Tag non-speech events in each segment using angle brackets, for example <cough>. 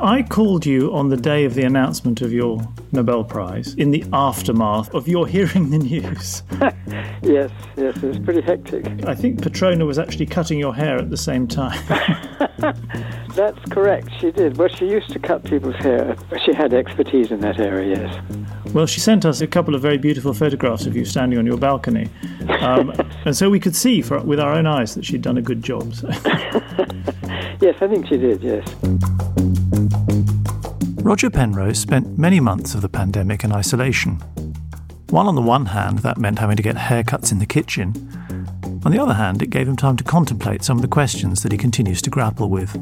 I called you on the day of the announcement of your Nobel Prize in the aftermath of your <laughs> hearing the news. <laughs> yes, yes, it was pretty hectic. I think Petrona was actually cutting your hair at the same time. <laughs> That's correct, she did. Well, she used to cut people's hair. She had expertise in that area, yes. Well, she sent us a couple of very beautiful photographs of you standing on your balcony. Um, and so we could see for, with our own eyes that she'd done a good job. So. yes, I think she did, yes. Roger Penrose spent many months of the pandemic in isolation. While on the one hand that meant having to get haircuts in the kitchen, on the other hand it gave him time to contemplate some of the questions that he continues to grapple with.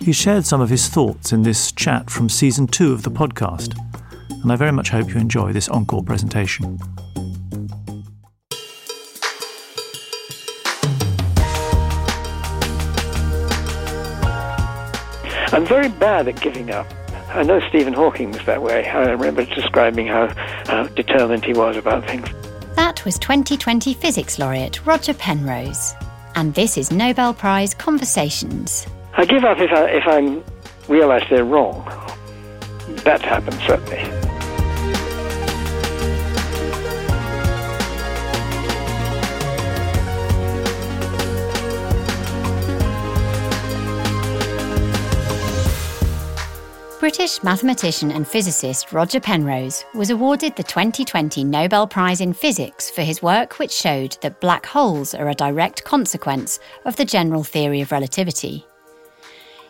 He shared some of his thoughts in this chat from season two of the podcast, and I very much hope you enjoy this encore presentation. I'm very bad at giving up. I know Stephen Hawking was that way. I remember describing how, how determined he was about things. That was 2020 physics laureate Roger Penrose. And this is Nobel Prize Conversations. I give up if I, if I realise they're wrong. That happens, certainly. British mathematician and physicist Roger Penrose was awarded the 2020 Nobel Prize in Physics for his work which showed that black holes are a direct consequence of the general theory of relativity.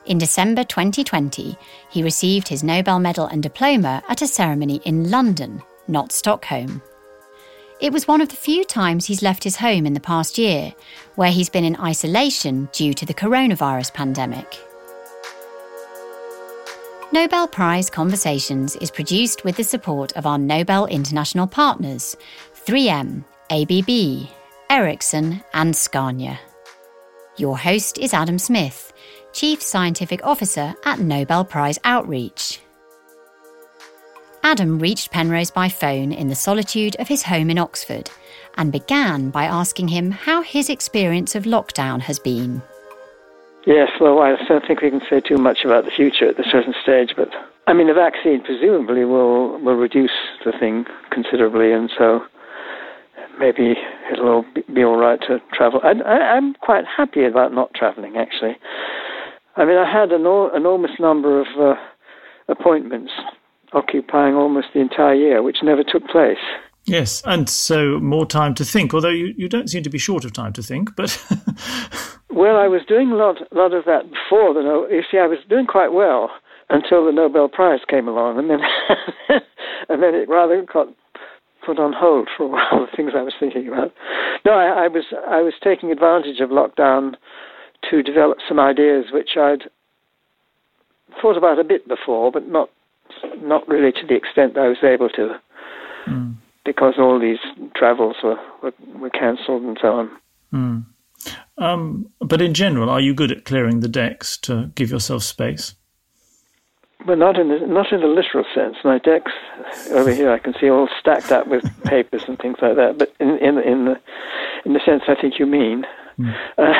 In December 2020, he received his Nobel medal and diploma at a ceremony in London, not Stockholm. It was one of the few times he's left his home in the past year, where he's been in isolation due to the coronavirus pandemic. Nobel Prize Conversations is produced with the support of our Nobel International partners 3M, ABB, Ericsson, and Scania. Your host is Adam Smith, Chief Scientific Officer at Nobel Prize Outreach. Adam reached Penrose by phone in the solitude of his home in Oxford and began by asking him how his experience of lockdown has been. Yes, well, I don't think we can say too much about the future at this present stage, but I mean, the vaccine presumably will will reduce the thing considerably, and so maybe it'll be all right to travel. I, I'm quite happy about not traveling, actually. I mean, I had an enormous number of uh, appointments occupying almost the entire year, which never took place. Yes, and so more time to think, although you, you don't seem to be short of time to think, but. <laughs> well, I was doing a lot, lot of that before. The, you see, I was doing quite well until the Nobel Prize came along, and then, <laughs> and then it rather got put on hold for a while, the things I was thinking about. No, I, I was, I was taking advantage of lockdown to develop some ideas which I'd thought about a bit before, but not, not really to the extent I was able to. Mm because all these travels were, were, were cancelled and so on. Mm. Um, but in general, are you good at clearing the decks to give yourself space? Well, not in the, not in the literal sense. My decks over here, I can see all stacked up with <laughs> papers and things like that. But in in, in the in the sense I think you mean, mm. uh,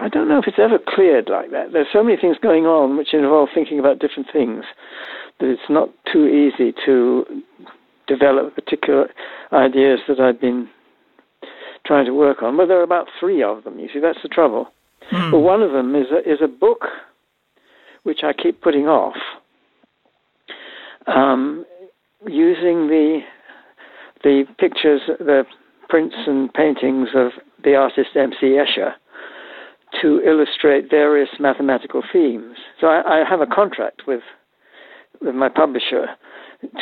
I don't know if it's ever cleared like that. There's so many things going on which involve thinking about different things it's not too easy to develop particular ideas that I've been trying to work on. Well, there are about three of them. You see, that's the trouble. Mm. Well, one of them is a, is a book which I keep putting off, um, using the the pictures, the prints and paintings of the artist M.C. Escher to illustrate various mathematical themes. So I, I have a contract with with my publisher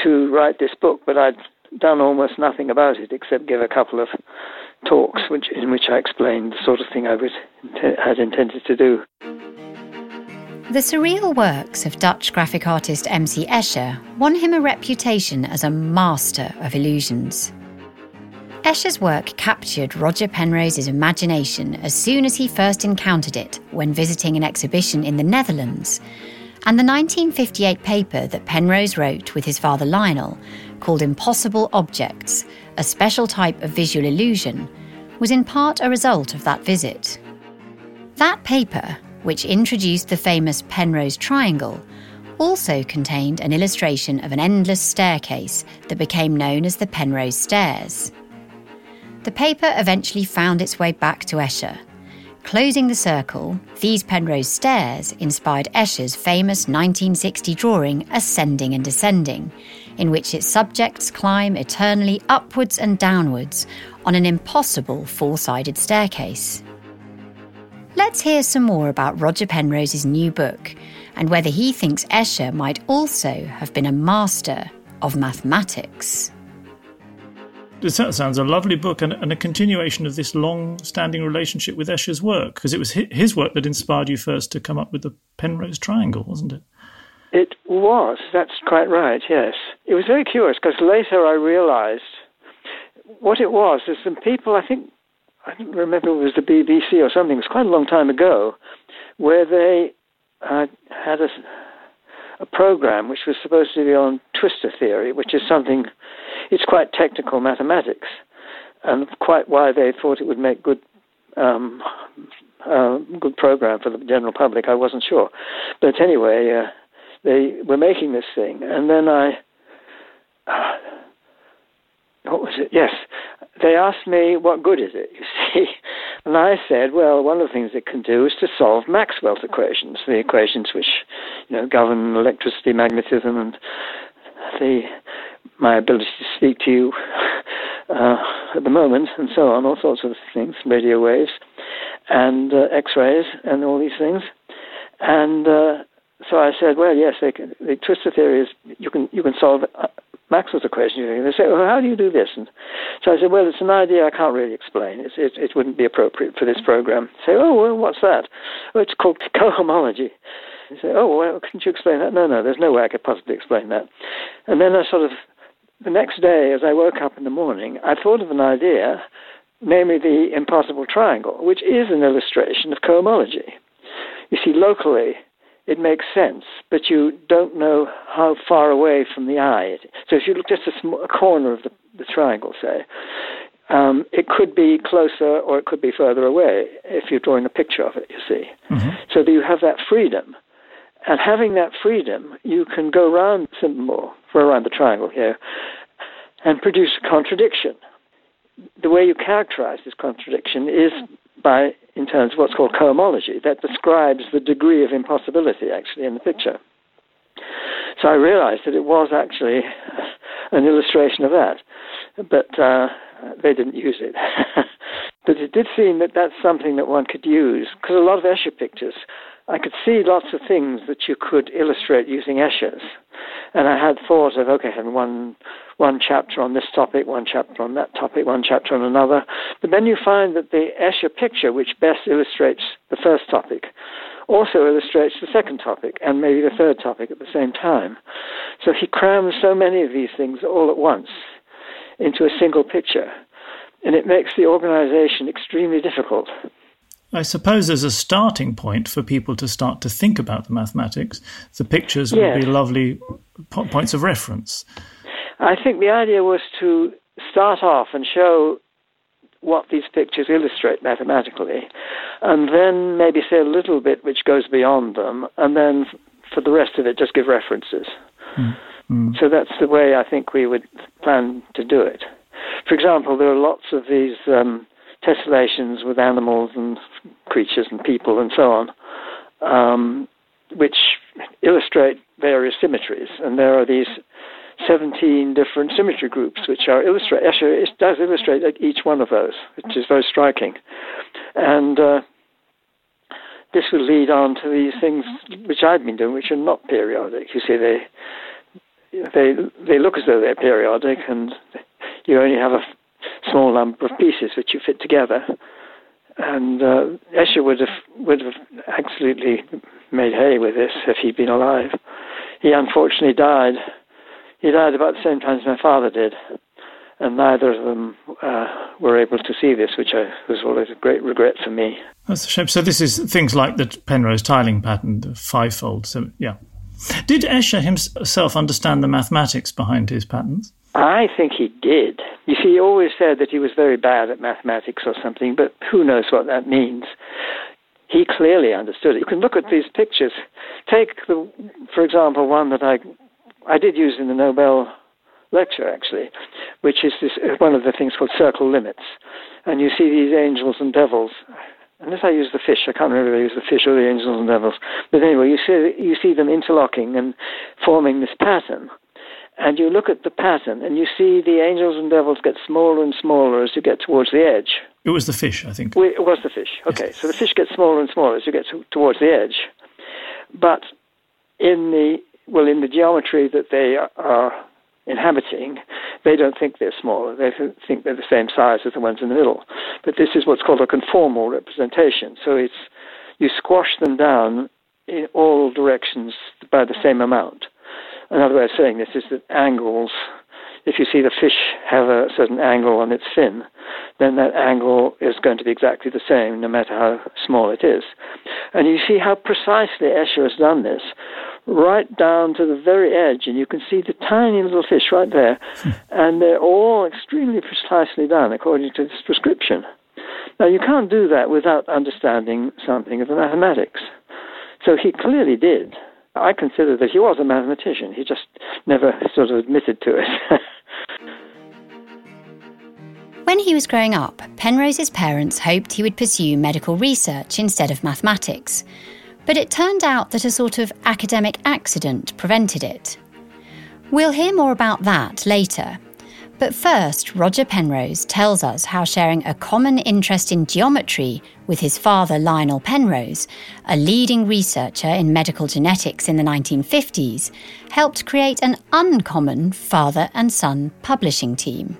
to write this book, but I'd done almost nothing about it except give a couple of talks which, in which I explained the sort of thing I was, had intended to do. The surreal works of Dutch graphic artist M.C. Escher won him a reputation as a master of illusions. Escher's work captured Roger Penrose's imagination as soon as he first encountered it when visiting an exhibition in the Netherlands and the 1958 paper that Penrose wrote with his father Lionel, called Impossible Objects, a special type of visual illusion, was in part a result of that visit. That paper, which introduced the famous Penrose triangle, also contained an illustration of an endless staircase that became known as the Penrose Stairs. The paper eventually found its way back to Escher. Closing the circle, these Penrose stairs inspired Escher's famous 1960 drawing Ascending and Descending, in which its subjects climb eternally upwards and downwards on an impossible four sided staircase. Let's hear some more about Roger Penrose's new book and whether he thinks Escher might also have been a master of mathematics. It sounds a lovely book and, and a continuation of this long standing relationship with Escher's work, because it was his work that inspired you first to come up with the Penrose Triangle, wasn't it? It was, that's quite right, yes. It was very curious because later I realized what it was is some people, I think, I don't remember it was the BBC or something, it was quite a long time ago, where they uh, had a, a program which was supposed to be on twistor theory, which is something, it's quite technical mathematics, and quite why they thought it would make good um, uh, good program for the general public. I wasn't sure, but anyway, uh, they were making this thing, and then I. Uh, what was it? Yes, they asked me, "What good is it?" <laughs> You see, and I said, "Well, one of the things it can do is to solve Maxwell's equations, the equations which, you know, govern electricity, magnetism, and the my ability to speak to you <laughs> uh, at the moment, and so on, all sorts of things, radio waves, and uh, X-rays, and all these things, and." Uh, so I said, well, yes, can, the twistor theory is you can you can solve uh, Maxwell's equation. They say, well, how do you do this? And so I said, well, it's an idea I can't really explain. It's, it, it wouldn't be appropriate for this program. Say, oh, well, what's that? Well, it's called <laughs> cohomology. They say, oh, well, couldn't you explain that? No, no, there's no way I could possibly explain that. And then I sort of, the next day, as I woke up in the morning, I thought of an idea, namely the impossible triangle, which is an illustration of cohomology. You see, locally, it makes sense, but you don't know how far away from the eye. So if you look just a, small, a corner of the, the triangle, say, um, it could be closer or it could be further away if you're drawing a picture of it, you see. Mm-hmm. So that you have that freedom. And having that freedom, you can go around the symbol, around the triangle here, and produce a contradiction. The way you characterize this contradiction is by in terms of what's called cohomology that describes the degree of impossibility actually in the picture. So I realized that it was actually <laughs> an illustration of that, but uh, they didn't use it. <laughs> but it did seem that that's something that one could use because a lot of Escher pictures, I could see lots of things that you could illustrate using Eschers. And I had thought of, okay, having one, one chapter on this topic, one chapter on that topic, one chapter on another. But then you find that the Escher picture, which best illustrates the first topic, also illustrates the second topic and maybe the third topic at the same time. So he crams so many of these things all at once into a single picture. And it makes the organization extremely difficult. I suppose as a starting point for people to start to think about the mathematics, the pictures would be lovely po- points of reference. I think the idea was to start off and show what these pictures illustrate mathematically, and then maybe say a little bit which goes beyond them, and then for the rest of it, just give references. Mm-hmm. So that's the way I think we would plan to do it. For example, there are lots of these um, tessellations with animals and creatures and people and so on, um, which illustrate various symmetries. And there are these 17 different symmetry groups which are illustrate. Escher it does illustrate each one of those, which is very striking. And uh, this will lead on to these things which I've been doing, which are not periodic. You see, they they they look as though they're periodic, and you only have a small number of pieces which you fit together. And uh, Escher would have would have absolutely made hay with this if he'd been alive. He unfortunately died. He died about the same time as my father did, and neither of them uh, were able to see this, which I, was always a great regret for me. That's a shame. So this is things like the Penrose tiling pattern, the fivefold. So yeah, did Escher himself understand the mathematics behind his patterns? I think he did. You see, he always said that he was very bad at mathematics or something, but who knows what that means. He clearly understood it. You can look at these pictures. Take the, for example, one that I I did use in the Nobel lecture actually, which is this one of the things called circle limits, and you see these angels and devils. Unless I use the fish, I can't remember if I use the fish or the angels and devils. But anyway, you see you see them interlocking and forming this pattern and you look at the pattern and you see the angels and devils get smaller and smaller as you get towards the edge. It was the fish, I think. it was the fish. Okay, yes. so the fish gets smaller and smaller as you get to, towards the edge. But in the well, in the geometry that they are inhabiting, they don't think they're smaller. They think they're the same size as the ones in the middle. But this is what's called a conformal representation. So it's you squash them down in all directions by the same amount. Another way of saying this is that angles, if you see the fish have a certain angle on its fin, then that angle is going to be exactly the same no matter how small it is. And you see how precisely Escher has done this, right down to the very edge, and you can see the tiny little fish right there, hmm. and they're all extremely precisely done according to this prescription. Now, you can't do that without understanding something of the mathematics. So he clearly did. I consider that he was a mathematician. He just never sort of admitted to it. <laughs> when he was growing up, Penrose's parents hoped he would pursue medical research instead of mathematics. But it turned out that a sort of academic accident prevented it. We'll hear more about that later, but first, Roger Penrose tells us how sharing a common interest in geometry with his father Lionel Penrose, a leading researcher in medical genetics in the 1950s, helped create an uncommon father and son publishing team.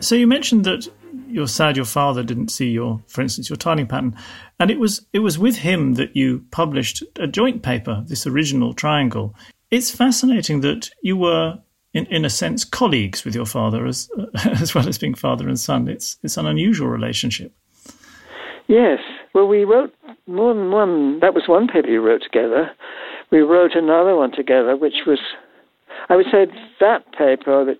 So you mentioned that you're sad your father didn't see your, for instance, your tiling pattern, and it was it was with him that you published a joint paper, this original triangle. It's fascinating that you were in, in a sense, colleagues with your father as <laughs> as well as being father and son. It's it's an unusual relationship. Yes. Well, we wrote more than one. That was one paper we wrote together. We wrote another one together, which was, I would say, that paper that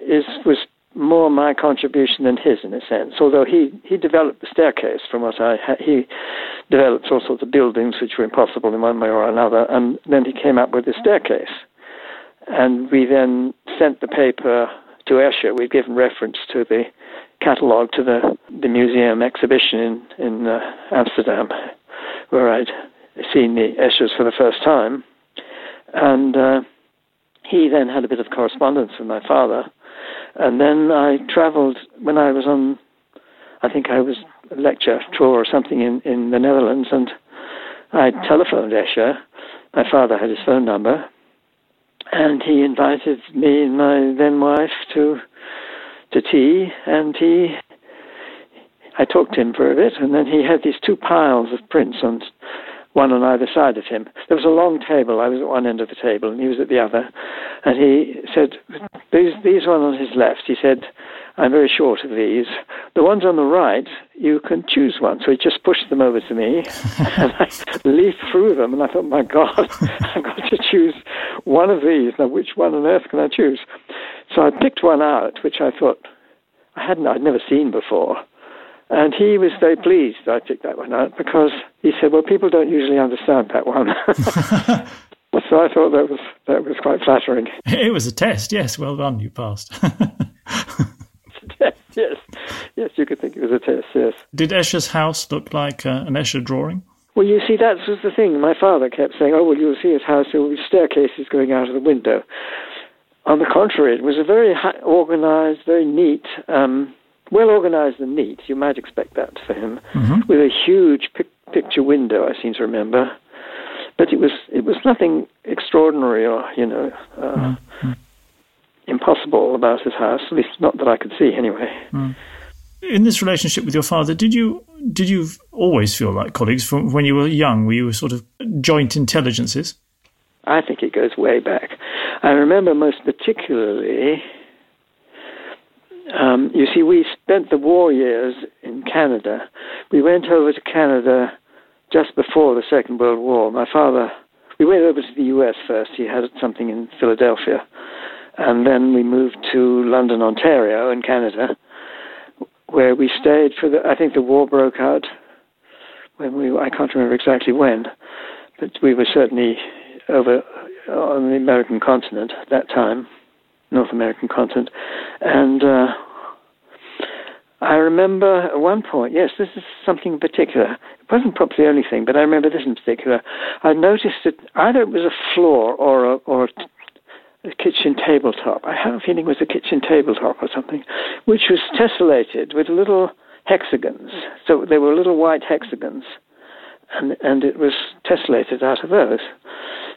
is was more my contribution than his in a sense. Although he he developed the staircase from what I he developed all sorts of buildings which were impossible in one way or another, and then he came up with the staircase. And we then sent the paper to Escher. We'd given reference to the catalogue to the, the museum exhibition in, in uh, Amsterdam, where I'd seen the Eschers for the first time. And uh, he then had a bit of correspondence with my father. And then I traveled when I was on, I think I was a lecture tour or something in, in the Netherlands, and I telephoned Escher. My father had his phone number, and he invited me and my then wife to to tea, and he I talked to him for a bit, and then he had these two piles of prints on one on either side of him. There was a long table. I was at one end of the table, and he was at the other. And he said, "These these one on his left." He said, "I'm very short of these. The ones on the right, you can choose one." So he just pushed them over to me, <laughs> and I leafed through them, and I thought, "My God, <laughs> I've got to choose one of these. Now, which one on earth can I choose?" So I picked one out, which I thought I hadn't, I'd never seen before. And he was very pleased I picked that one out because he said, "Well, people don't usually understand that one." <laughs> so I thought that was that was quite flattering. It was a test, yes. Well done, you passed. Yes. You could think it was a test, yes. Did Escher's house look like uh, an Escher drawing? Well, you see, that was the thing. My father kept saying, "Oh, well, you'll see his house. There will be staircases going out of the window." On the contrary, it was a very organized, very neat. Um, well organized and neat. You might expect that for him, mm-hmm. with a huge pic- picture window. I seem to remember, but it was it was nothing extraordinary or you know uh, mm-hmm. impossible about his house. At least not that I could see, anyway. Mm. In this relationship with your father, did you did you always feel like colleagues from when you were young? Were you sort of joint intelligences? I think it goes way back. I remember most particularly um, you see, we spent the war years in Canada. We went over to Canada just before the Second World War. My father, we went over to the US first. He had something in Philadelphia. And then we moved to London, Ontario, in Canada, where we stayed for the, I think the war broke out when we I can't remember exactly when, but we were certainly over on the American continent at that time, North American continent, and. Uh, I remember at one point, yes, this is something in particular. It wasn't probably the only thing, but I remember this in particular. I noticed that either it was a floor or a, or a kitchen tabletop. I have a feeling it was a kitchen tabletop or something, which was tessellated with little hexagons. So there were little white hexagons, and and it was tessellated out of those.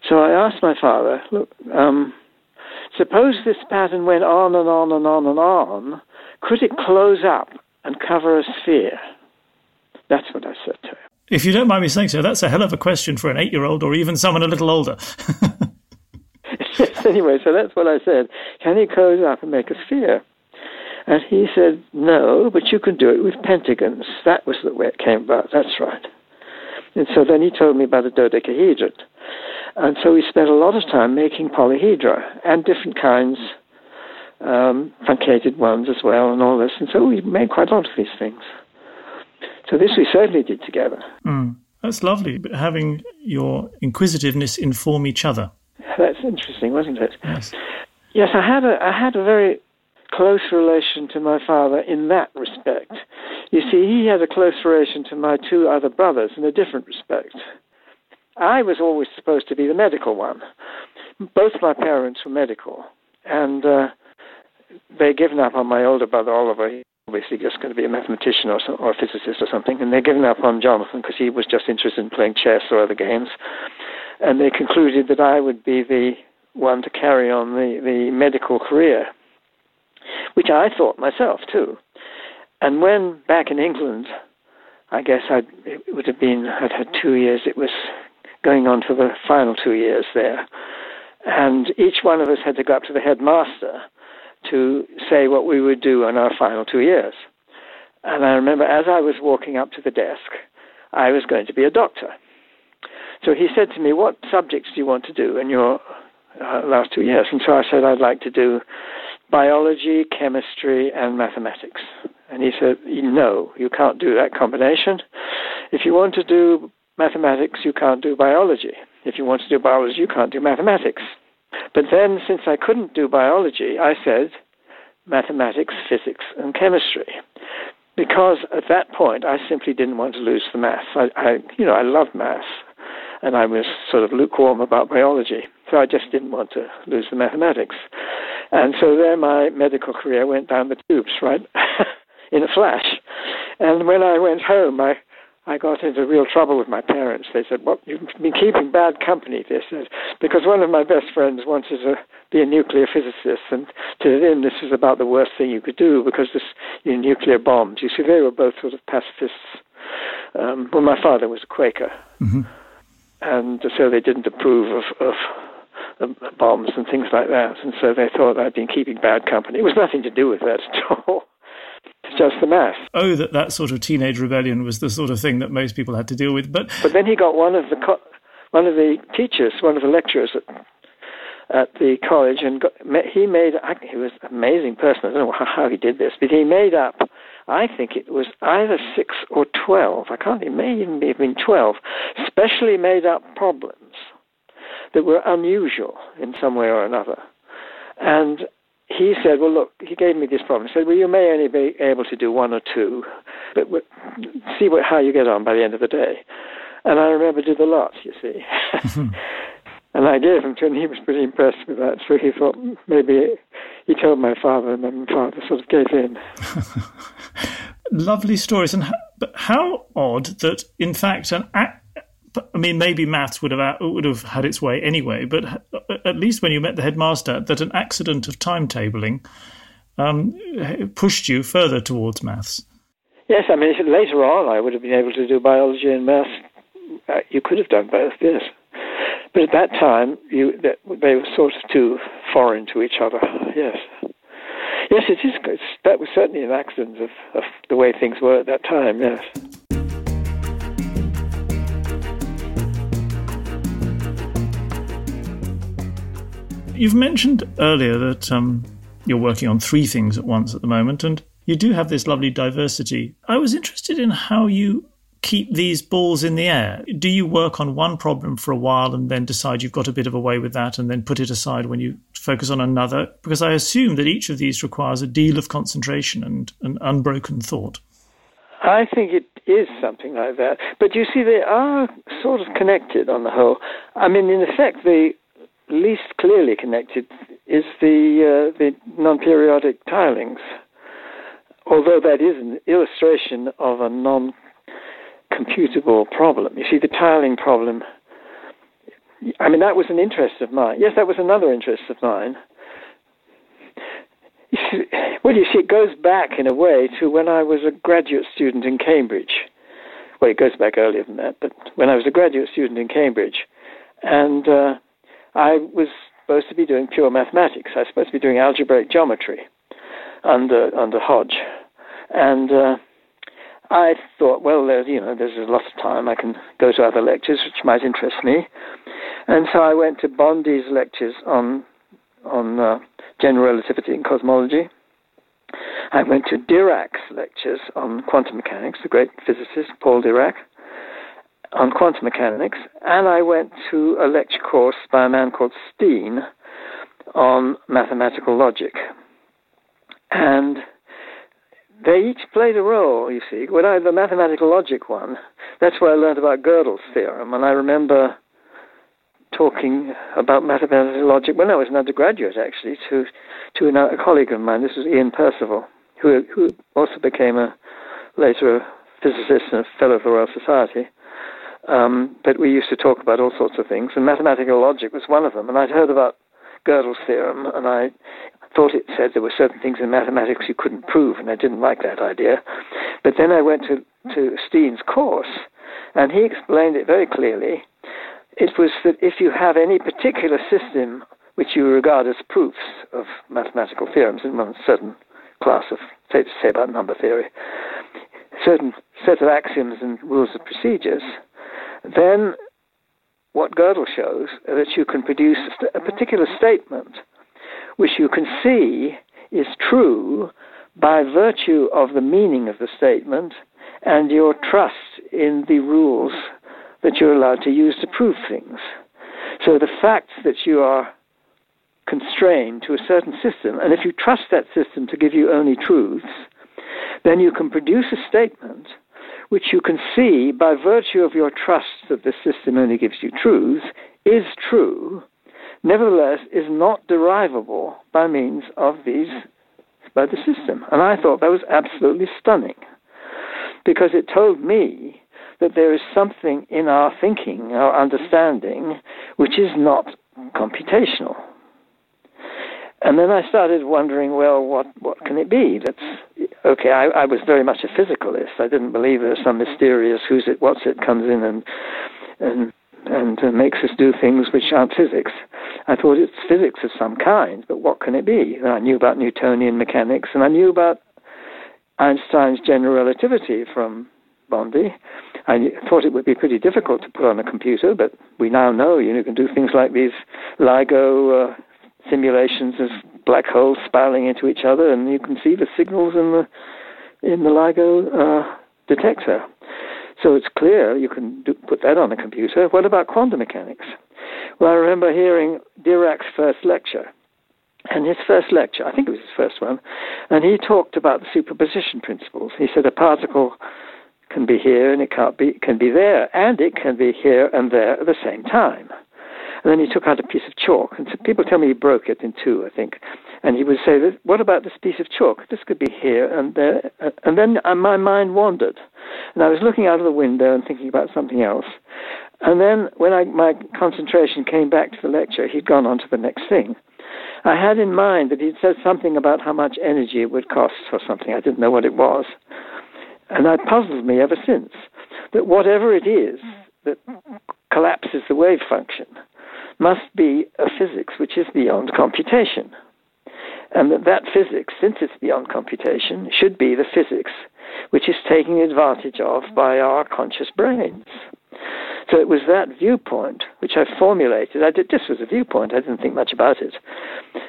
So I asked my father, look, um, suppose this pattern went on and on and on and on could it close up and cover a sphere? That's what I said to him. If you don't mind me saying so, that's a hell of a question for an eight year old or even someone a little older. <laughs> anyway, so that's what I said. Can you close up and make a sphere? And he said, No, but you can do it with pentagons. That was the way it came about. That's right. And so then he told me about the dodecahedron. And so we spent a lot of time making polyhedra and different kinds um, truncated ones as well, and all this. And so we made quite a lot of these things. So this we certainly did together. Mm, that's lovely, but having your inquisitiveness inform each other. That's interesting, wasn't it? Yes. Yes, I had a I had a very close relation to my father in that respect. You see, he had a close relation to my two other brothers in a different respect. I was always supposed to be the medical one. Both my parents were medical, and uh, they'd given up on my older brother Oliver. He obviously just going to be a mathematician or, or a physicist or something, and they'd given up on Jonathan because he was just interested in playing chess or other games. And they concluded that I would be the one to carry on the, the medical career, which I thought myself too. And when back in England, I guess I'd, it would have been, I'd had two years, it was going on for the final two years there. And each one of us had to go up to the headmaster to say what we would do in our final two years. And I remember as I was walking up to the desk, I was going to be a doctor. So he said to me, What subjects do you want to do in your uh, last two years? And so I said, I'd like to do biology, chemistry, and mathematics. And he said, No, you can't do that combination. If you want to do mathematics, you can't do biology. If you want to do biology, you can't do mathematics. But then, since I couldn't do biology, I said mathematics, physics, and chemistry. Because at that point, I simply didn't want to lose the maths. I, I you know, I love maths, and I was sort of lukewarm about biology. So I just didn't want to lose the mathematics. And so there my medical career went down the tubes, right? <laughs> in a flash. And when I went home, I I got into real trouble with my parents. They said, "Well, you've been keeping bad company." They said because one of my best friends wanted to be a nuclear physicist, and to them this was about the worst thing you could do because this you know, nuclear bombs. You see, they were both sort of pacifists. Um, well, my father was a Quaker, mm-hmm. And so they didn't approve of, of bombs and things like that. And so they thought I'd been keeping bad company. It was nothing to do with that at all <laughs> It's just the math. Oh, that that sort of teenage rebellion was the sort of thing that most people had to deal with. But but then he got one of the co- one of the teachers, one of the lecturers at, at the college, and got, he made. He was an amazing person. I don't know how he did this, but he made up. I think it was either six or twelve. I can't. It may even have been twelve. Specially made up problems that were unusual in some way or another. And he said, well, look, he gave me this problem. He said, well, you may only be able to do one or two, but see what, how you get on by the end of the day. And I remember did a lot, you see. <laughs> and I gave him to him, and he was pretty impressed with that. So he thought maybe he told my father, and then my father sort of gave in. <laughs> Lovely stories. And but how odd that, in fact, an act I mean, maybe maths would have would have had its way anyway. But at least when you met the headmaster, that an accident of timetabling um, pushed you further towards maths. Yes, I mean later on I would have been able to do biology and maths. Uh, you could have done both, yes. But at that time, you they were sort of too foreign to each other. Yes. Yes, it is. That was certainly an accident of, of the way things were at that time. Yes. You've mentioned earlier that um, you're working on three things at once at the moment, and you do have this lovely diversity. I was interested in how you keep these balls in the air? Do you work on one problem for a while and then decide you've got a bit of a way with that and then put it aside when you focus on another? Because I assume that each of these requires a deal of concentration and an unbroken thought. I think it is something like that. But you see, they are sort of connected on the whole. I mean, in effect, the least clearly connected is the uh, the non-periodic tilings. Although that is an illustration of a non computable problem. You see, the tiling problem, I mean, that was an interest of mine. Yes, that was another interest of mine. You see, well, you see, it goes back in a way to when I was a graduate student in Cambridge. Well, it goes back earlier than that, but when I was a graduate student in Cambridge, and uh, I was supposed to be doing pure mathematics. I was supposed to be doing algebraic geometry under under Hodge, and uh, I thought, well, there's you know, there's a lot of time. I can go to other lectures which might interest me, and so I went to Bondi's lectures on on uh, general relativity and cosmology. I went to Dirac's lectures on quantum mechanics, the great physicist Paul Dirac, on quantum mechanics, and I went to a lecture course by a man called Steen on mathematical logic. And they each played a role, you see. When I the mathematical logic one, that's where I learned about Gödel's theorem, and I remember talking about mathematical logic when I was an undergraduate, actually, to to a colleague of mine. This was Ian Percival, who who also became a later a physicist and a fellow of the Royal Society. Um, but we used to talk about all sorts of things, and mathematical logic was one of them. And I'd heard about Gödel's theorem, and I thought it said there were certain things in mathematics you couldn't prove, and I didn't like that idea. But then I went to, to Steen's course, and he explained it very clearly. It was that if you have any particular system which you regard as proofs of mathematical theorems in one certain class of, say, say about number theory, certain set of axioms and rules of procedures, then what Gödel shows is that you can produce a particular statement which you can see is true by virtue of the meaning of the statement and your trust in the rules that you're allowed to use to prove things. So the fact that you are constrained to a certain system, and if you trust that system to give you only truths, then you can produce a statement which you can see by virtue of your trust that the system only gives you truths is true nevertheless is not derivable by means of these by the system. And I thought that was absolutely stunning because it told me that there is something in our thinking, our understanding, which is not computational. And then I started wondering, well, what, what can it be? That's okay. I, I was very much a physicalist. I didn't believe there's some mysterious who's it, what's it comes in and and and uh, makes us do things which aren't physics. I thought it's physics of some kind, but what can it be? And I knew about Newtonian mechanics, and I knew about Einstein's general relativity from Bondi. I thought it would be pretty difficult to put on a computer, but we now know you, know, you can do things like these LIGO uh, simulations of black holes spiraling into each other, and you can see the signals in the in the LIGO uh, detector. So it's clear you can do, put that on a computer. What about quantum mechanics? Well, I remember hearing Dirac's first lecture. And his first lecture, I think it was his first one, and he talked about the superposition principles. He said a particle can be here and it can't be can be there, and it can be here and there at the same time. And then he took out a piece of chalk, and so people tell me he broke it in two, I think. And he would say, "What about this piece of chalk? This could be here and there." And then uh, my mind wandered, and I was looking out of the window and thinking about something else. And then, when I, my concentration came back to the lecture, he'd gone on to the next thing. I had in mind that he'd said something about how much energy it would cost for something. I didn't know what it was. And that puzzled me ever since. That whatever it is that collapses the wave function must be a physics which is beyond computation. And that that physics, since it's beyond computation, should be the physics which is taken advantage of by our conscious brains. So it was that viewpoint which I formulated. I did, this was a viewpoint, I didn't think much about it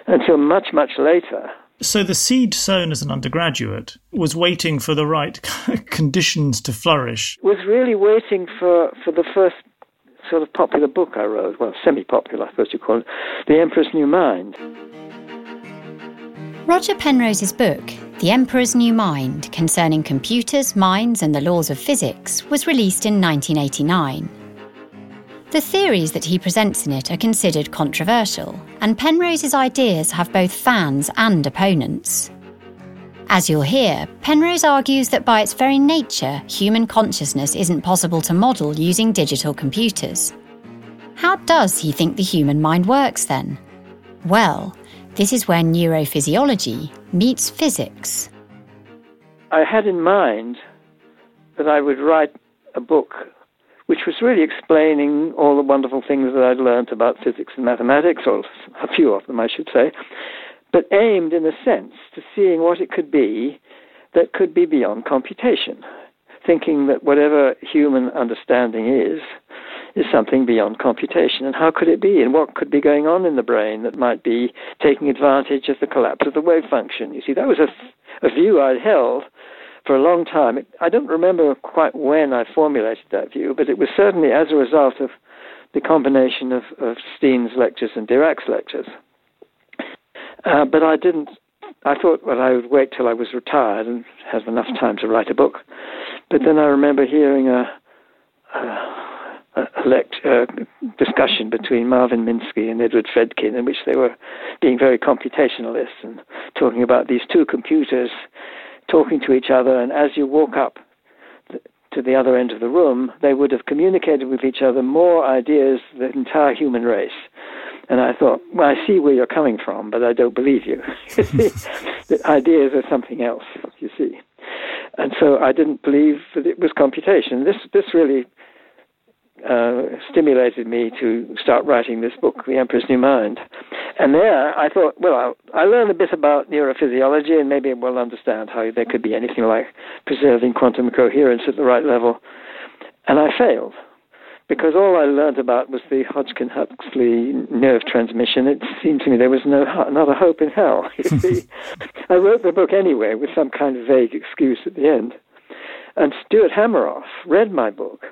until much, much later So the seed sown as an undergraduate was waiting for the right <laughs> conditions to flourish. Was really waiting for, for the first sort of popular book I wrote, well, semi-popular, I suppose you call it, The Emperor's New Mind. Roger Penrose's book, The Emperor's New Mind, concerning computers, minds, and the laws of physics, was released in 1989. The theories that he presents in it are considered controversial, and Penrose's ideas have both fans and opponents. As you'll hear, Penrose argues that by its very nature, human consciousness isn't possible to model using digital computers. How does he think the human mind works then? Well, this is where neurophysiology meets physics. I had in mind that I would write a book which was really explaining all the wonderful things that I'd learned about physics and mathematics, or a few of them, I should say, but aimed, in a sense, to seeing what it could be that could be beyond computation, thinking that whatever human understanding is, is something beyond computation. And how could it be? And what could be going on in the brain that might be taking advantage of the collapse of the wave function? You see, that was a, a view I'd held for a long time. I don't remember quite when I formulated that view, but it was certainly as a result of the combination of, of Steen's lectures and Dirac's lectures. Uh, but I didn't. I thought, well, I would wait till I was retired and have enough time to write a book. But then I remember hearing a, a, a lect, uh, discussion between Marvin Minsky and Edward Fredkin, in which they were being very computationalists and talking about these two computers talking to each other, and as you walk up to the other end of the room, they would have communicated with each other more ideas than the entire human race. And I thought, well, I see where you're coming from, but I don't believe you. <laughs> <laughs> the ideas are something else, you see. And so I didn't believe that it was computation. This this really uh, stimulated me to start writing this book, The Emperor's New Mind. And there I thought, well, I'll, I learn a bit about neurophysiology and maybe we'll understand how there could be anything like preserving quantum coherence at the right level. And I failed because all I learned about was the Hodgkin Huxley nerve transmission. It seemed to me there was no another hope in hell. <laughs> You see, I wrote the book anyway with some kind of vague excuse at the end. And Stuart Hameroff read my book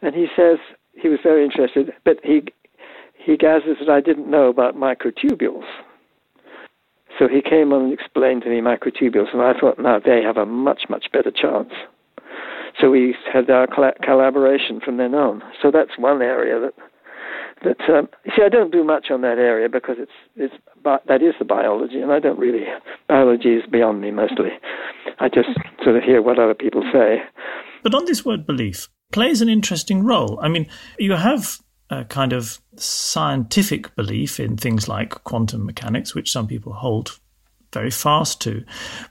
and he says he was very interested, but he he gathers that I didn't know about microtubules. So he came on and explained to me microtubules, and I thought, now they have a much, much better chance. So we had our collaboration from then on. So that's one area that that um, see, I don't do much on that area because it's it's but that is the biology, and I don't really biology is beyond me mostly. I just sort of hear what other people say. But on this word belief, plays an interesting role. I mean, you have a kind of scientific belief in things like quantum mechanics, which some people hold very fast to.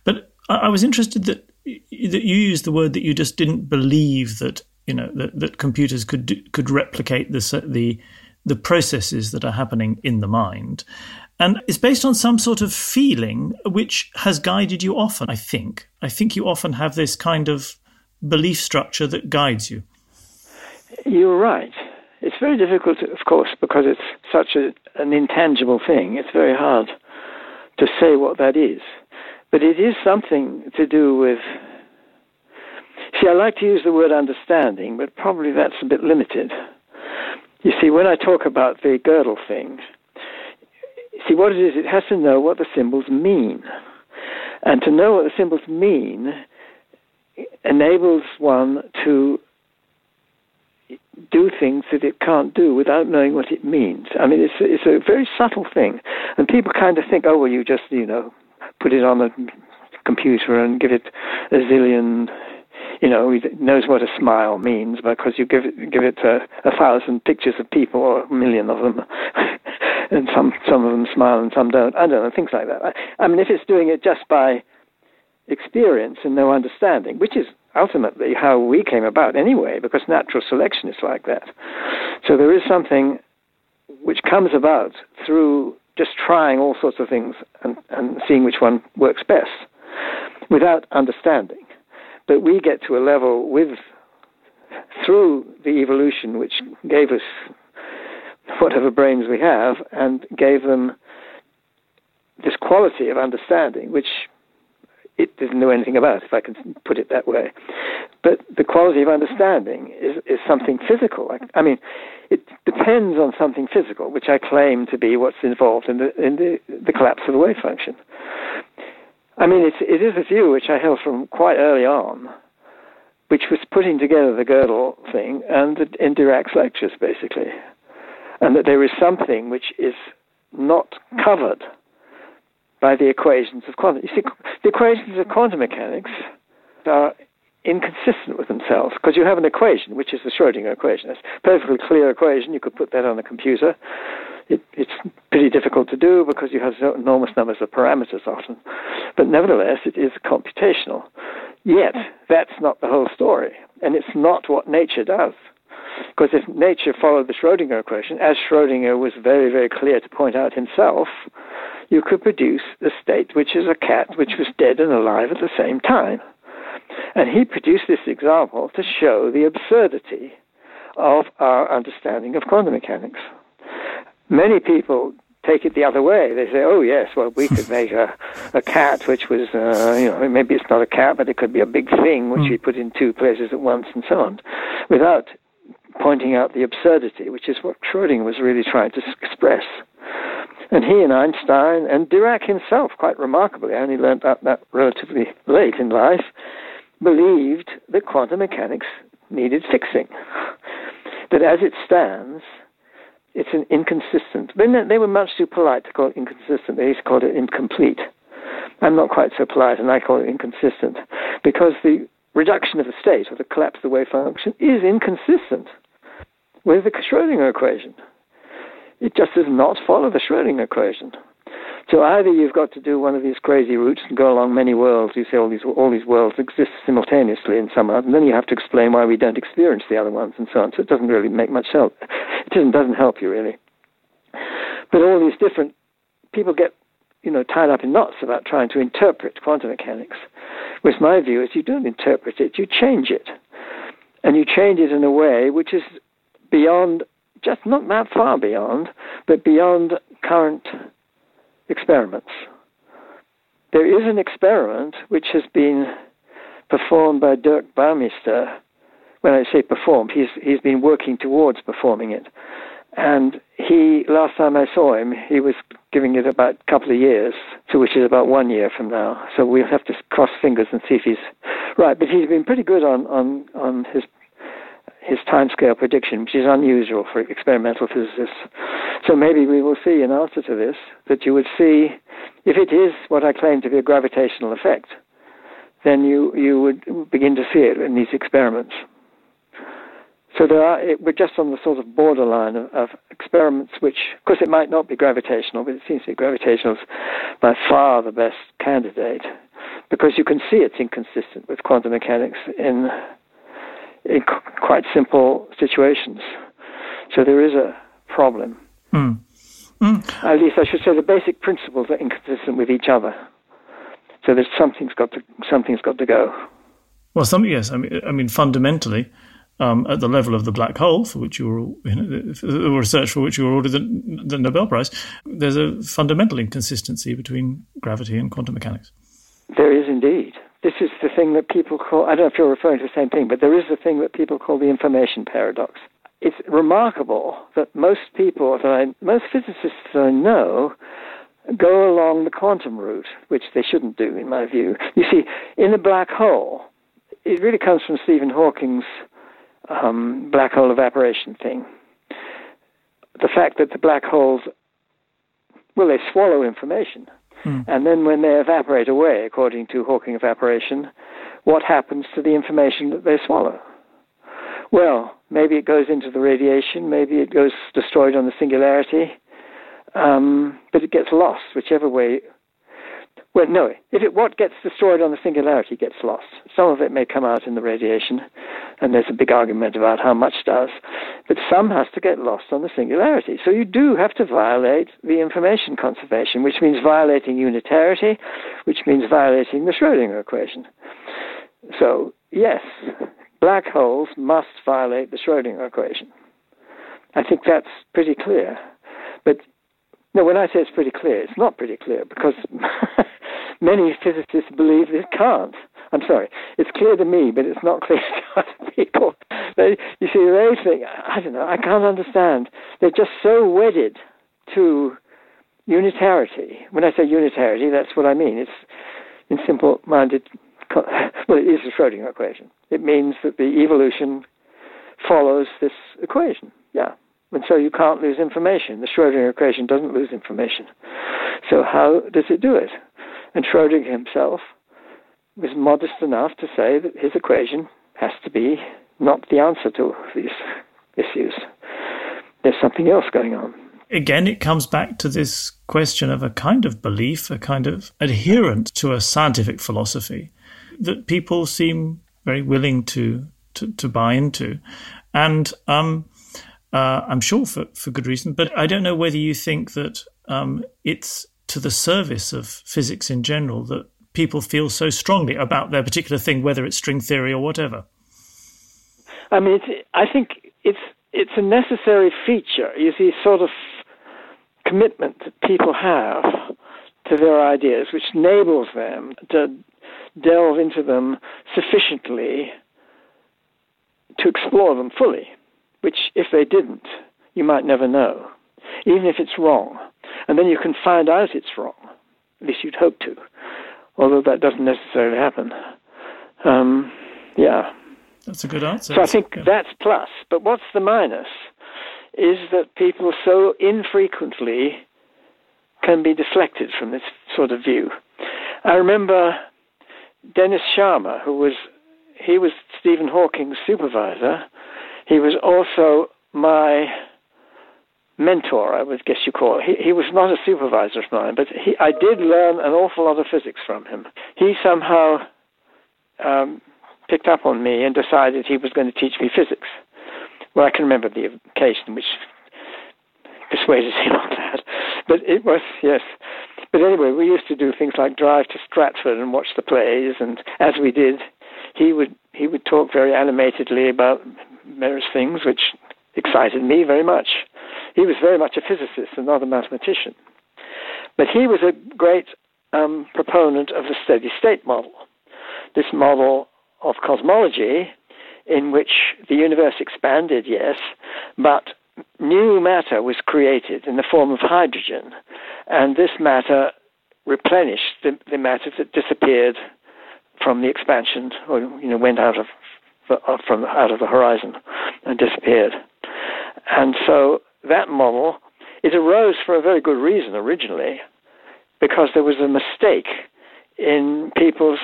But I, was interested that that you used the word that you just didn't believe that you know that, that computers could do, could replicate the the the processes that are happening in the mind. And it's based on some sort of feeling which has guided you often, I think. I think you often have this kind of belief structure that guides you. You're right. It's very difficult, of course, because it's such a, an intangible thing. It's very hard to say what that is. But it is something to do with. See, I like to use the word understanding, but probably that's a bit limited. You see, when I talk about the Gödel thing, see what it is, it has to know what the symbols mean. And to know what the symbols mean enables one to do things that it can't do without knowing what it means. I mean, it's it's a very subtle thing, and people kind of think, oh, well, you just you know put it on a computer and give it a zillion. You know, it knows what a smile means because you give it give it a, a thousand pictures of people or a million of them, <laughs> and some some of them smile and some don't. I don't know things like that. I, I mean, if it's doing it just by experience and no understanding, which is ultimately how we came about anyway, because natural selection is like that. So there is something which comes about through just trying all sorts of things and, and seeing which one works best without understanding. But we get to a level with through the evolution which gave us whatever brains we have and gave them this quality of understanding, which it doesn't know anything about, if I can put it that way. But the quality of understanding is, is something physical. I, I mean, it depends on something physical, which I claim to be what's involved in the, in the, the collapse of the wave function. I mean, it's, it is a view which I held from quite early on, which was putting together the Gödel thing and the, in Dirac's lectures, basically. And that there is something which is not covered by the equations of quantum. You see, the equations of quantum mechanics are inconsistent with themselves because you have an equation, which is the Schrodinger equation. It's a perfectly clear equation. You could put that on a computer. It, it's pretty difficult to do because you have enormous numbers of parameters often. But nevertheless, it is computational. Yet, that's not the whole story. And it's not what nature does. Because if nature followed the Schrodinger equation, as Schrodinger was very, very clear to point out himself, you could produce a state which is a cat which was dead and alive at the same time. And he produced this example to show the absurdity of our understanding of quantum mechanics. Many people take it the other way. They say, "Oh yes, well we could make a, a cat which was, uh, you know, maybe it's not a cat, but it could be a big thing which mm. we put in two places at once, and so on," without pointing out the absurdity, which is what Schrödinger was really trying to express. And he and Einstein and Dirac himself, quite remarkably, I only learned that, that relatively late in life, believed that quantum mechanics needed fixing. That as it stands, it's an inconsistent. They were much too polite to call it inconsistent. They used to call it incomplete. I'm not quite so polite, and I call it inconsistent because the reduction of the state or the collapse of the wave function is inconsistent with the Schrodinger equation. It just does not follow the Schrodinger equation. So either you've got to do one of these crazy routes and go along many worlds. You say all these all these worlds exist simultaneously in some, and then you have to explain why we don't experience the other ones and so on. So it doesn't really make much help. It doesn't doesn't help you really. But all these different people get you know tied up in knots about trying to interpret quantum mechanics. Whereas my view is you don't interpret it, you change it, and you change it in a way which is beyond just not that far beyond, but beyond current experiments. There is an experiment which has been performed by Dirk Bouwmeester. When I say performed, he's, he's been working towards performing it. And he, last time I saw him, he was giving it about a couple of years, so which is about one year from now. So we'll have to cross fingers and see if he's right. But he's been pretty good on, on, on his his timescale prediction, which is unusual for experimental physicists. So maybe we will see in answer to this that you would see, if it is what I claim to be a gravitational effect, then you, you would begin to see it in these experiments. So there are, it, we're just on the sort of borderline of, of, experiments which, of course, it might not be gravitational, but it seems to be gravitational is by far the best candidate because you can see it's inconsistent with quantum mechanics in in quite simple situations. So there is a problem. Mm. Mm. At least I should say the basic principles are inconsistent with each other. So there's something's got to something's got to go. Well, some yes, I mean, I mean fundamentally, um, at the level of the black hole, for which you were you know, the research for which you were awarded the, the Nobel Prize, there's a fundamental inconsistency between gravity and quantum mechanics. There is indeed this is the thing that people call, I don't know if you're referring to the same thing, but there is a thing that people call the information paradox. It's remarkable that most people, that I, most physicists that I know, go along the quantum route, which they shouldn't do, in my view. You see, in a black hole, it really comes from Stephen Hawking's um, black hole evaporation thing. The fact that the black holes, well, they swallow information. Mm. And then when they evaporate away, according to Hawking evaporation, what happens to the information that they swallow? Well, maybe it goes into the radiation, maybe it goes destroyed on the singularity, um, but it gets lost, whichever way well, no. If it, what gets destroyed on the singularity gets lost. Some of it may come out in the radiation, and there's a big argument about how much does, but some has to get lost on the singularity. So you do have to violate the information conservation, which means violating unitarity, which means violating the Schrodinger equation. So, yes, black holes must violate the Schrodinger equation. I think that's pretty clear. But No, when I say it's pretty clear, it's not pretty clear because <laughs> many physicists believe it can't. I'm sorry, it's clear to me, but it's not clear <laughs> to other people. They, you see, they think, I don't know, I can't understand. They're just so wedded to unitarity. When I say unitarity, that's what I mean. It's in simple minded, <laughs> well, it is a Schrodinger equation. It means that the evolution follows this equation. Yeah. And so you can't lose information. The Schrodinger equation doesn't lose information. So how does it do it? And Schrodinger himself was modest enough to say that his equation has to be not the answer to these issues. There's something else going on. Again, it comes back to this question of a kind of belief, a kind of adherence to a scientific philosophy that people seem very willing to to, to buy into, and um, uh, I'm sure for for good reason. But I don't know whether you think that um, it's to the service of physics in general that people feel so strongly about their particular thing, whether it's string theory or whatever. I mean, I think it's it's a necessary feature. You see, sort of commitment that people have to their ideas, which enables them to delve into them sufficiently to explore them fully, which if they didn't, you might never know, even if it's wrong. And then you can find out it's wrong, at least you'd hope to, although that doesn't necessarily happen. Um, yeah. That's a good answer. So I think that's plus. But what's the minus? Is that people so infrequently can be deflected from this sort of view. I remember Dennis Sciama, who was he was Stephen Hawking's supervisor. He was also my mentor, I would guess you call it. He, he was not a supervisor of mine, but he, I did learn an awful lot of physics from him. He somehow um, picked up on me and decided he was going to teach me physics. Well, I can remember the occasion which persuaded <laughs> him on that. But it was, yes. But anyway, we used to do things like drive to Stratford and watch the plays, and as we did, he would he would talk very animatedly about various things, which excited me very much. He was very much a physicist and not a mathematician. But he was a great um, proponent of the steady state model. This model of cosmology in which the universe expanded, yes, but new matter was created in the form of hydrogen, and this matter replenished the, the matter that disappeared from the expansion, or you know, went out of from out of the horizon and disappeared. And so that model it arose for a very good reason originally, because there was a mistake in people's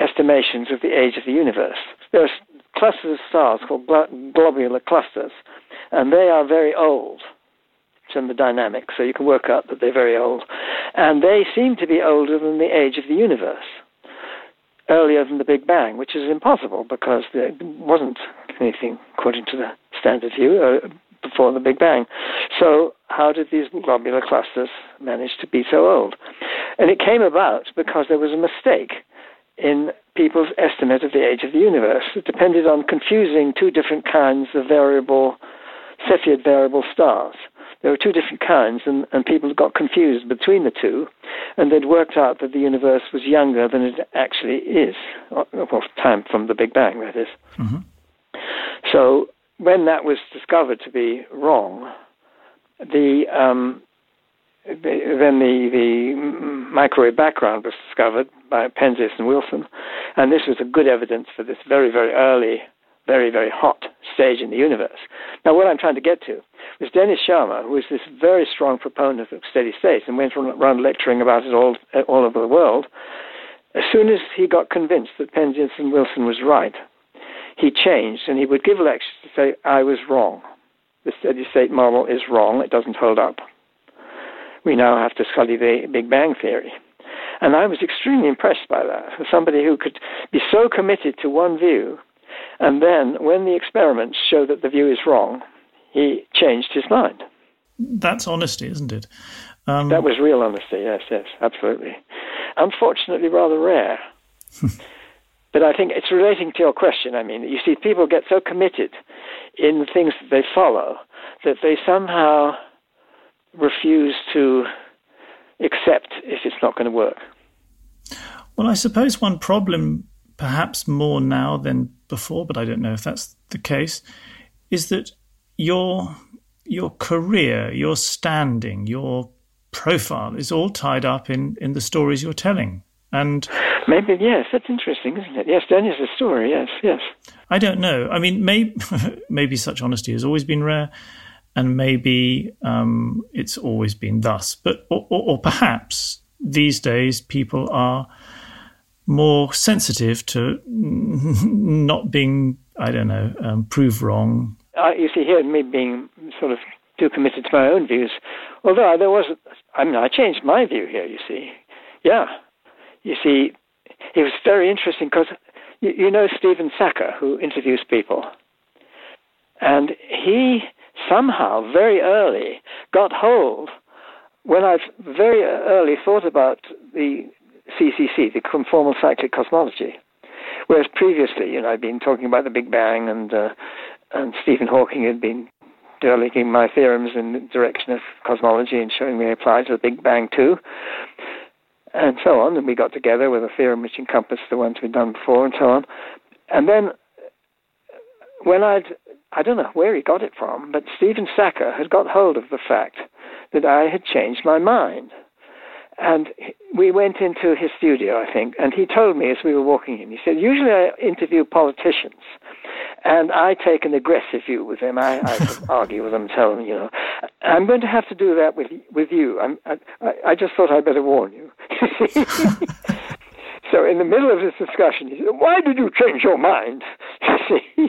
estimations of the age of the universe. There are clusters of stars called globular clusters, and they are very old in the dynamics, so you can work out that they're very old. And they seem to be older than the age of the universe, earlier than the Big Bang, which is impossible because there wasn't anything, according to the standard view, uh, before the Big Bang. So, how did these globular clusters manage to be so old? And it came about because there was a mistake in people's estimate of the age of the universe. It depended on confusing two different kinds of variable, Cepheid variable stars. There were two different kinds, and, and people got confused between the two, and they'd worked out that the universe was younger than it actually is, well, time from the Big Bang, that is. Mm-hmm. So when that was discovered to be wrong, the um, then the, the microwave background was discovered by Penzias and Wilson, and this was a good evidence for this very, very early, very, very hot stage in the universe. Now, what I'm trying to get to was Dennis Sciama, who was this very strong proponent of steady states and went around lecturing about it all, all over the world. As soon as he got convinced that Penzias and Wilson was right, he changed and he would give lectures to say, I was wrong. The steady state model is wrong, it doesn't hold up we now have to study the Big Bang Theory. And I was extremely impressed by that. For somebody who could be so committed to one view, and then when the experiments show that the view is wrong, he changed his mind. That's honesty, isn't it? Um, that was real honesty, yes, yes, absolutely. Unfortunately, rather rare. <laughs> but I think it's relating to your question. I mean, you see, people get so committed in things that they follow that they somehow refuse to accept if it's not going to work. Well, I suppose one problem, perhaps more now than before, but I don't know if that's the case, is that your your career, your standing, your profile is all tied up in, in the stories you're telling. And maybe yes, that's interesting, isn't it? Yes, then is a story. Yes, yes. I don't know. I mean, maybe <laughs> maybe such honesty has always been rare, and maybe um, it's always been thus. But or, or, or, perhaps these days people are more sensitive to <laughs> not being, I don't know, um, proved wrong. Uh, you see, here me being sort of too committed to my own views, although there was, I mean, I changed my view here. You see, yeah, you see, it was very interesting because you, you know Stephen Sackur, who interviews people, and he somehow very early got hold when I very early thought about the CCC, the conformal cyclic cosmology, whereas previously, you know, I'd been talking about the Big Bang and uh, and Stephen Hawking had been developing my theorems in the direction of cosmology and showing me apply to the Big Bang too and so on. And we got together with a theorem which encompassed the ones we'd done before and so on. And then when I'd, I don't know where he got it from, but Stephen Sackur had got hold of the fact that I had changed my mind. And we went into his studio, I think, and he told me as we were walking in, he said, Usually I interview politicians, and I take an aggressive view with them. I, I <laughs> argue with them, tell them, you know, I'm going to have to do that with with you. I'm, I, I just thought I'd better warn you. <laughs> <laughs> so in the middle of this discussion, he said, "Why did you change your mind?" <laughs> see,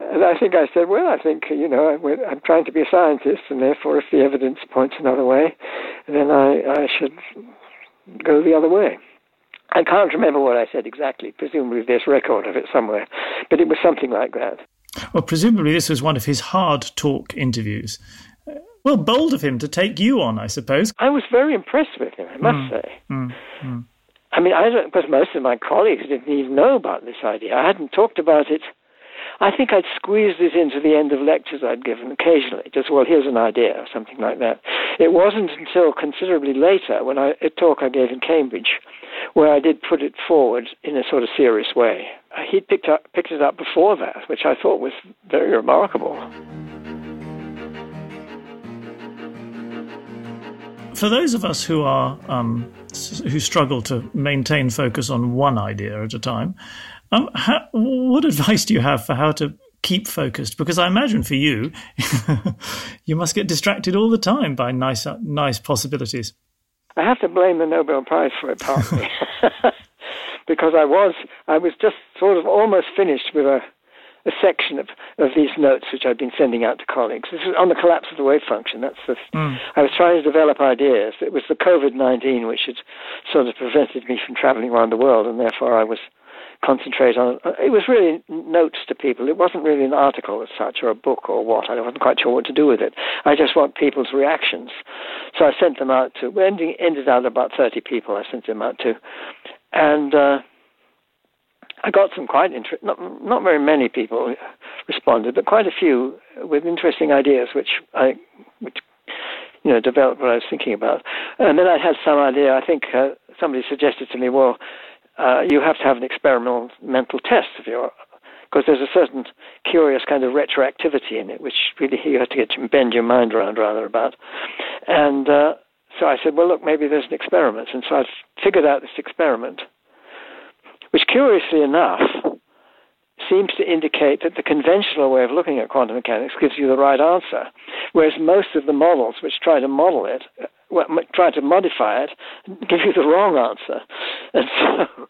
and I think I said, "Well, I think you know, I'm trying to be a scientist, and therefore, if the evidence points another way, then I, I should go the other way." I can't remember what I said exactly. Presumably, there's record of it somewhere, but it was something like that. Well, presumably, this was one of his hard talk interviews. Well, bold of him to take you on, I suppose. I was very impressed with him, I must mm. say. Mm. Mm. I mean, I don't, because most of my colleagues didn't even know about this idea. I hadn't talked about it. I think I'd squeezed it into the end of lectures I'd given occasionally, just, well, here's an idea, or something like that. It wasn't until considerably later, when I, a talk I gave in Cambridge, where I did put it forward in a sort of serious way. He'd picked, up, picked it up before that, which I thought was very remarkable. For those of us who are um, who struggle to maintain focus on one idea at a time, um, how, what advice do you have for how to keep focused? Because I imagine for you, <laughs> you must get distracted all the time by nice uh, nice possibilities. I have to blame the Nobel Prize for it partly, <laughs> <laughs> because I was I was just sort of almost finished with a a section of, of these notes which I've been sending out to colleagues. This is on the collapse of the wave function. That's the, mm. I was trying to develop ideas. It was the COVID 19 which had sort of prevented me from traveling around the world, and therefore I was concentrate on it was really notes to people it wasn't really an article as such or a book or what i wasn't quite sure what to do with it i just want people's reactions so i sent them out to ending ended out about 30 people i sent them out to and uh, I got some quite interest. Not not very many people responded, but quite a few with interesting ideas, which I which you know developed what I was thinking about. And then I had some idea. I think uh, somebody suggested to me, well, uh, you have to have an experimental mental test of your because there's a certain curious kind of retroactivity in it, which really you have to get bend your mind around rather about. And uh, so I said, well, look, maybe there's an experiment. And so I figured out this experiment which curiously enough seems to indicate that the conventional way of looking at quantum mechanics gives you the right answer, whereas most of the models which try to model it, well, try to modify it, give you the wrong answer. <laughs> And so,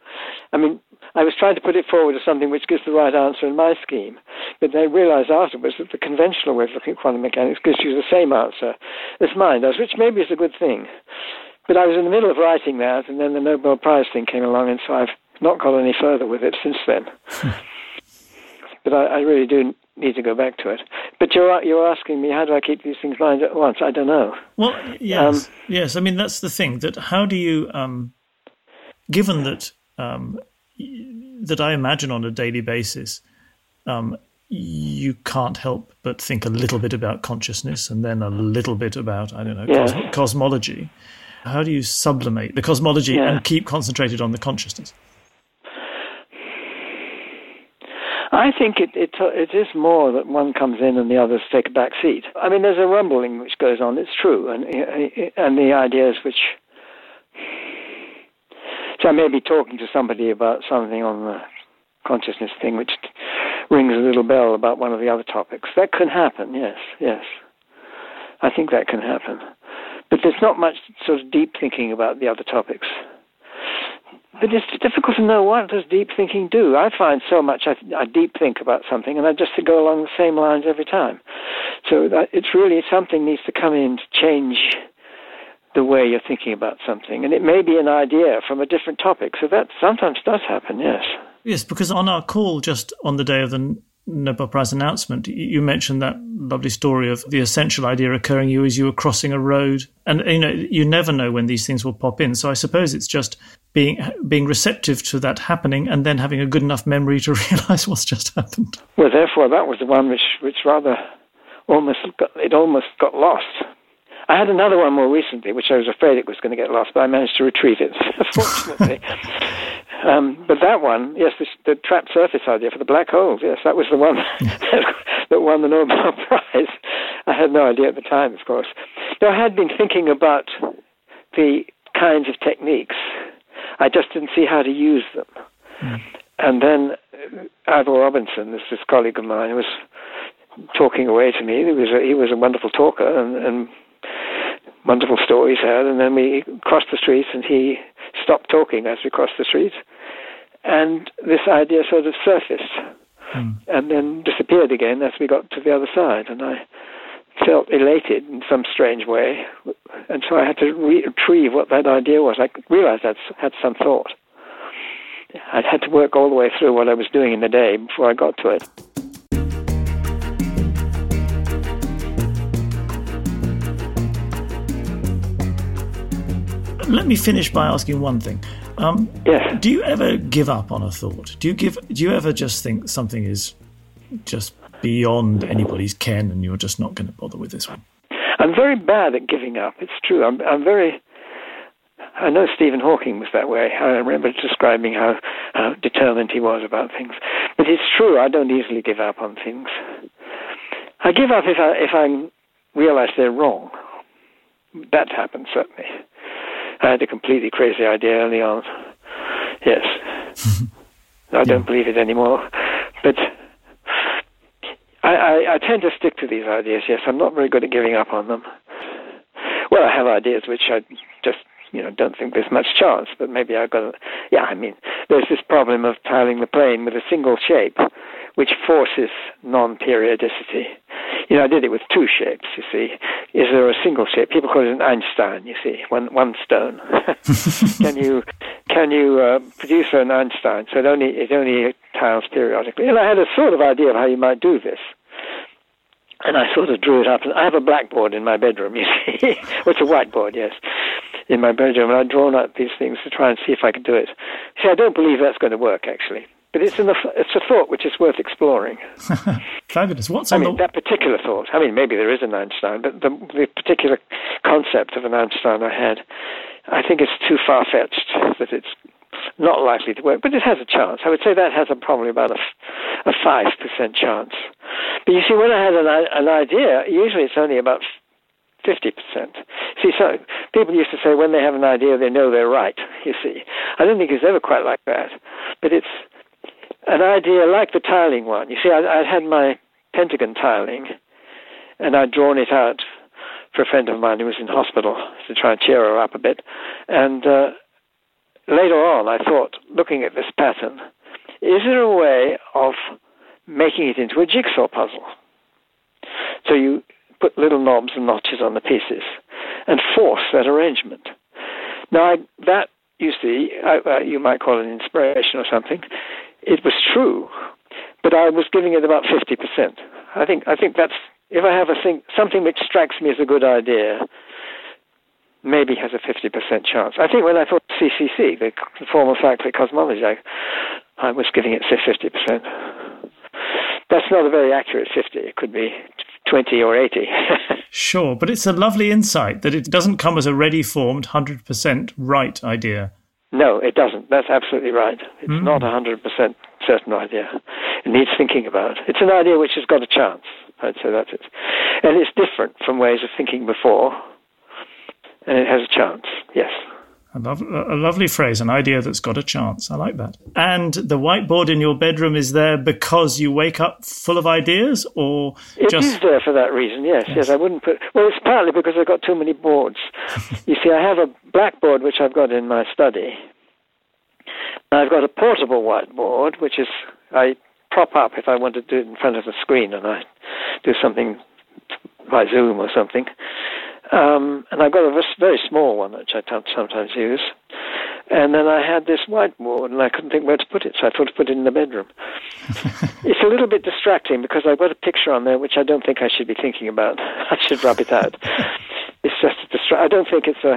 I mean, I was trying to put it forward as something which gives the right answer in my scheme, but I realized afterwards that the conventional way of looking at quantum mechanics gives you the same answer as mine does, which maybe is a good thing. But I was in the middle of writing that, and then the Nobel Prize thing came along, and so I've not got any further with it since then. <laughs> but I, I, really do need to go back to it. But you're you're asking me how do I keep these things in mind at once? I don't know. Well, yes, um, yes. I mean that's the thing. That how do you, um, given that um, that I imagine on a daily basis, um, you can't help but think a little bit about consciousness and then a little bit about, I don't know, yeah. cos- cosmology. How do you sublimate the cosmology yeah. and keep concentrated on the consciousness? I think it, it it is more that one comes in and the others take a back seat. I mean, there's a rumbling which goes on. It's true, and and the ideas which. So I may be talking to somebody about something on the consciousness thing, which rings a little bell about one of the other topics. That can happen. Yes, yes. I think that can happen, but there's not much sort of deep thinking about the other topics. But it's difficult to know what does deep thinking do. I find so much I, I deep think about something, and I just go along the same lines every time. So that, it's really something needs to come in to change the way you're thinking about something, and it may be an idea from a different topic. So that sometimes does happen. Yes. Yes, because on our call just on the day of the Nobel Prize announcement, you mentioned that lovely story of the essential idea occurring to you as you were crossing a road, and you know you never know when these things will pop in. So I suppose it's just being being receptive to that happening, and then having a good enough memory to <laughs> realise what's just happened. Well, therefore, that was the one which which rather almost got, it almost got lost. I had another one more recently, which I was afraid it was going to get lost, but I managed to retrieve it, <laughs> fortunately. <laughs> um, but that one, yes, the, the trapped surface idea for the black holes, yes, that was the one <laughs> that won the Nobel <laughs> Prize. I had no idea at the time, of course. Now, I had been thinking about the kinds of techniques. I just didn't see how to use them. Mm. And then uh, Ivor Robinson, this, this colleague of mine, was talking away to me. He was a, he was a wonderful talker, and, and wonderful stories had, and then we crossed the street, and he stopped talking as we crossed the street, and this idea sort of surfaced, mm. and then disappeared again as we got to the other side, and I felt elated in some strange way, and so I had to retrieve what that idea was. I realized I had some thought. I'd had to work all the way through what I was doing in the day before I got to it. Let me finish by asking one thing. Um, yes. Do you ever give up on a thought? Do you give? Do you ever just think something is just beyond anybody's ken, and you're just not going to bother with this one? I'm very bad at giving up. It's true. I'm, I'm very. I know Stephen Hawking was that way. I remember describing how, how determined he was about things. But it's true. I don't easily give up on things. I give up if I if I realize they're wrong. That happens certainly. I had a completely crazy idea early on. Yes. <laughs> I don't believe it anymore. But I, I, I tend to stick to these ideas, yes. I'm not very good at giving up on them. Well, I have ideas which I just you know don't think there's much chance, but maybe I've got. To, yeah, I mean, there's this problem of tiling the plane with a single shape, which forces non-periodicity. You know, I did it with two shapes. You see, is there a single shape? People call it an Einstein. You see, one one stone. <laughs> can you can you uh, produce an Einstein? So it only it only tiles periodically. And I had a sort of idea of how you might do this and I sort of drew it up. And I have a blackboard in my bedroom, <laughs> you see. it's a whiteboard, yes in my bedroom, and I'd drawn up these things to try and see if I could do it. See, I don't believe that's going to work, actually. But it's, an, it's a thought which is worth exploring. <laughs> Fabulous. What's I mean, the... that particular thought. I mean, maybe there is an Einstein, but the, the particular concept of an Einstein I had, I think it's too far fetched that it's not likely to work. But it has a chance. I would say that has a, probably about a, a 5% chance. But you see, when I had an, an idea, usually it's only about 50%. See, so people used to say when they have an idea, they know they're right, you see. I don't think it's ever quite like that. But it's an idea like the tiling one. You see, I, I had my pentagon tiling, and I'd drawn it out for a friend of mine who was in hospital to try and cheer her up a bit. And uh, later on, I thought, looking at this pattern, is there a way of making it into a jigsaw puzzle? So you put little knobs and notches on the pieces and force that arrangement. Now, I, that, you see, I, uh, you might call it an inspiration or something. It was true, but I was giving it about 50%. I think, I think that's, if I have a thing, something which strikes me as a good idea, maybe has a 50% chance. I think when I thought CCC, the formal cyclic cosmology, I, I was giving it, say, 50%. that's not a very accurate 50. It could be 20 or 80. <laughs> sure, but it's a lovely insight that it doesn't come as a ready formed, 100% right idea. No, it doesn't. That's absolutely right. It's mm. not a 100% certain idea. It needs thinking about. It's an idea which has got a chance. I'd say that's it. And it's different from ways of thinking before, and it has a chance, yes. A, a, lovely phrase, an idea that's got a chance. I like that. And the whiteboard in your bedroom is there because you wake up full of ideas, or it just... is there for that reason? Yes, yes. yes I wouldn't put. Well, it's partly because I've got too many boards. <laughs> you see, I have a blackboard which I've got in my study. I've got a portable whiteboard which is I prop up if I want to do it in front of the screen, and I do something by Zoom or something. Um, and I've got a very small one which I sometimes use. And then I had this whiteboard, and I couldn't think where to put it, so I thought to put it in the bedroom. <laughs> it's a little bit distracting because I've got a picture on there which I don't think I should be thinking about. <laughs> I should rub it out. <laughs> it's just a distra- I don't think it's a.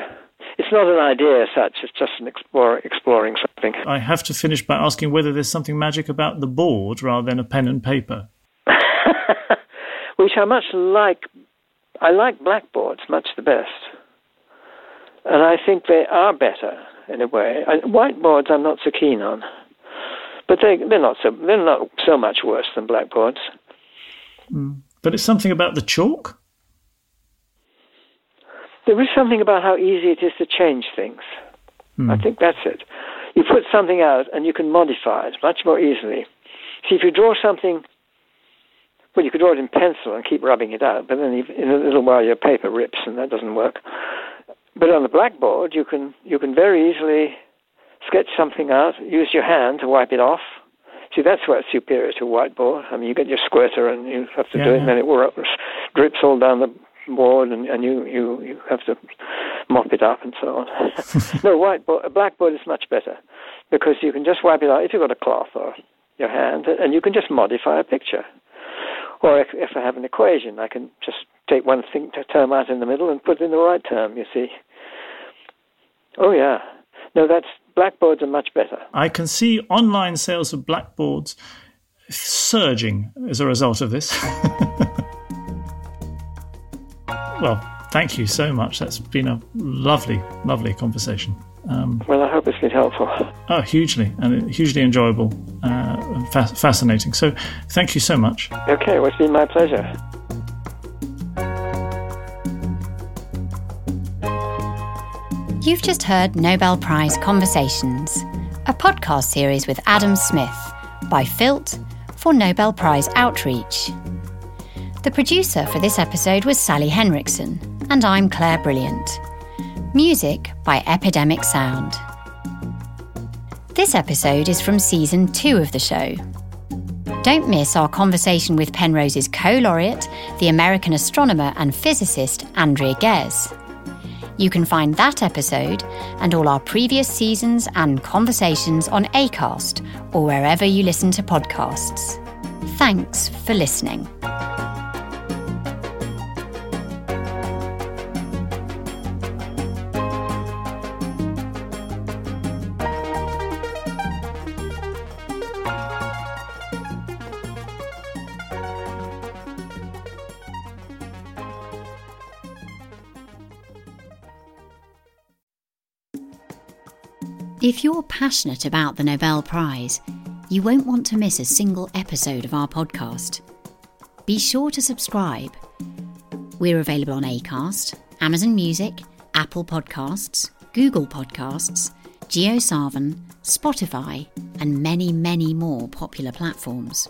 It's not an idea as such. It's just an explore, exploring something. I have to finish by asking whether there's something magic about the board rather than a pen and paper. which I much like I like blackboards much the best. And I think they are better in a way. I, whiteboards I'm not so keen on. But they, they're not so they're not so much worse than blackboards. Mm. But it's something about the chalk. There is something about how easy it is to change things. Mm. I think that's it. You put something out and you can modify it much more easily. See, if you draw something well, you could draw it in pencil and keep rubbing it out, but then in a little while your paper rips and that doesn't work. But on the blackboard, you can you can very easily sketch something out, use your hand to wipe it off. See, that's what's superior to a whiteboard. I mean, you get your squirter and you have to yeah, do it, and then it drips all down the board, and, and you, you, you have to mop it up and so on. <laughs> no, whiteboard, a blackboard is much better because you can just wipe it out if you've got a cloth or your hand, and you can just modify a picture. Or if, if I have an equation, I can just take one thing to term out in the middle and put in the right term, you see. Oh, yeah. No, that's blackboards are much better. I can see online sales of blackboards surging as a result of this. <laughs> well, thank you so much. That's been a lovely, lovely conversation. Um, well, I hope it's been helpful. Oh, hugely, and hugely enjoyable, fa- fascinating. So, thank you so much. Okay, well, it's been my pleasure. You've just heard Nobel Prize Conversations, a podcast series with Adam Smith by Filt for Nobel Prize Outreach. The producer for this episode was Sally Henriksen, and I'm Claire Brilliant. Music by Epidemic Sound. This episode is from season two of the show. Don't miss our conversation with Penrose's co laureate, the American astronomer and physicist Andrea Ghez. You can find that episode and all our previous seasons and conversations on ACAST or wherever you listen to podcasts. Thanks for listening. If you're passionate about the Nobel Prize, you won't want to miss a single episode of our podcast. Be sure to subscribe. We're available on Acast, Amazon Music, Apple Podcasts, Google Podcasts, JioSaavn, Spotify, and many, many more popular platforms.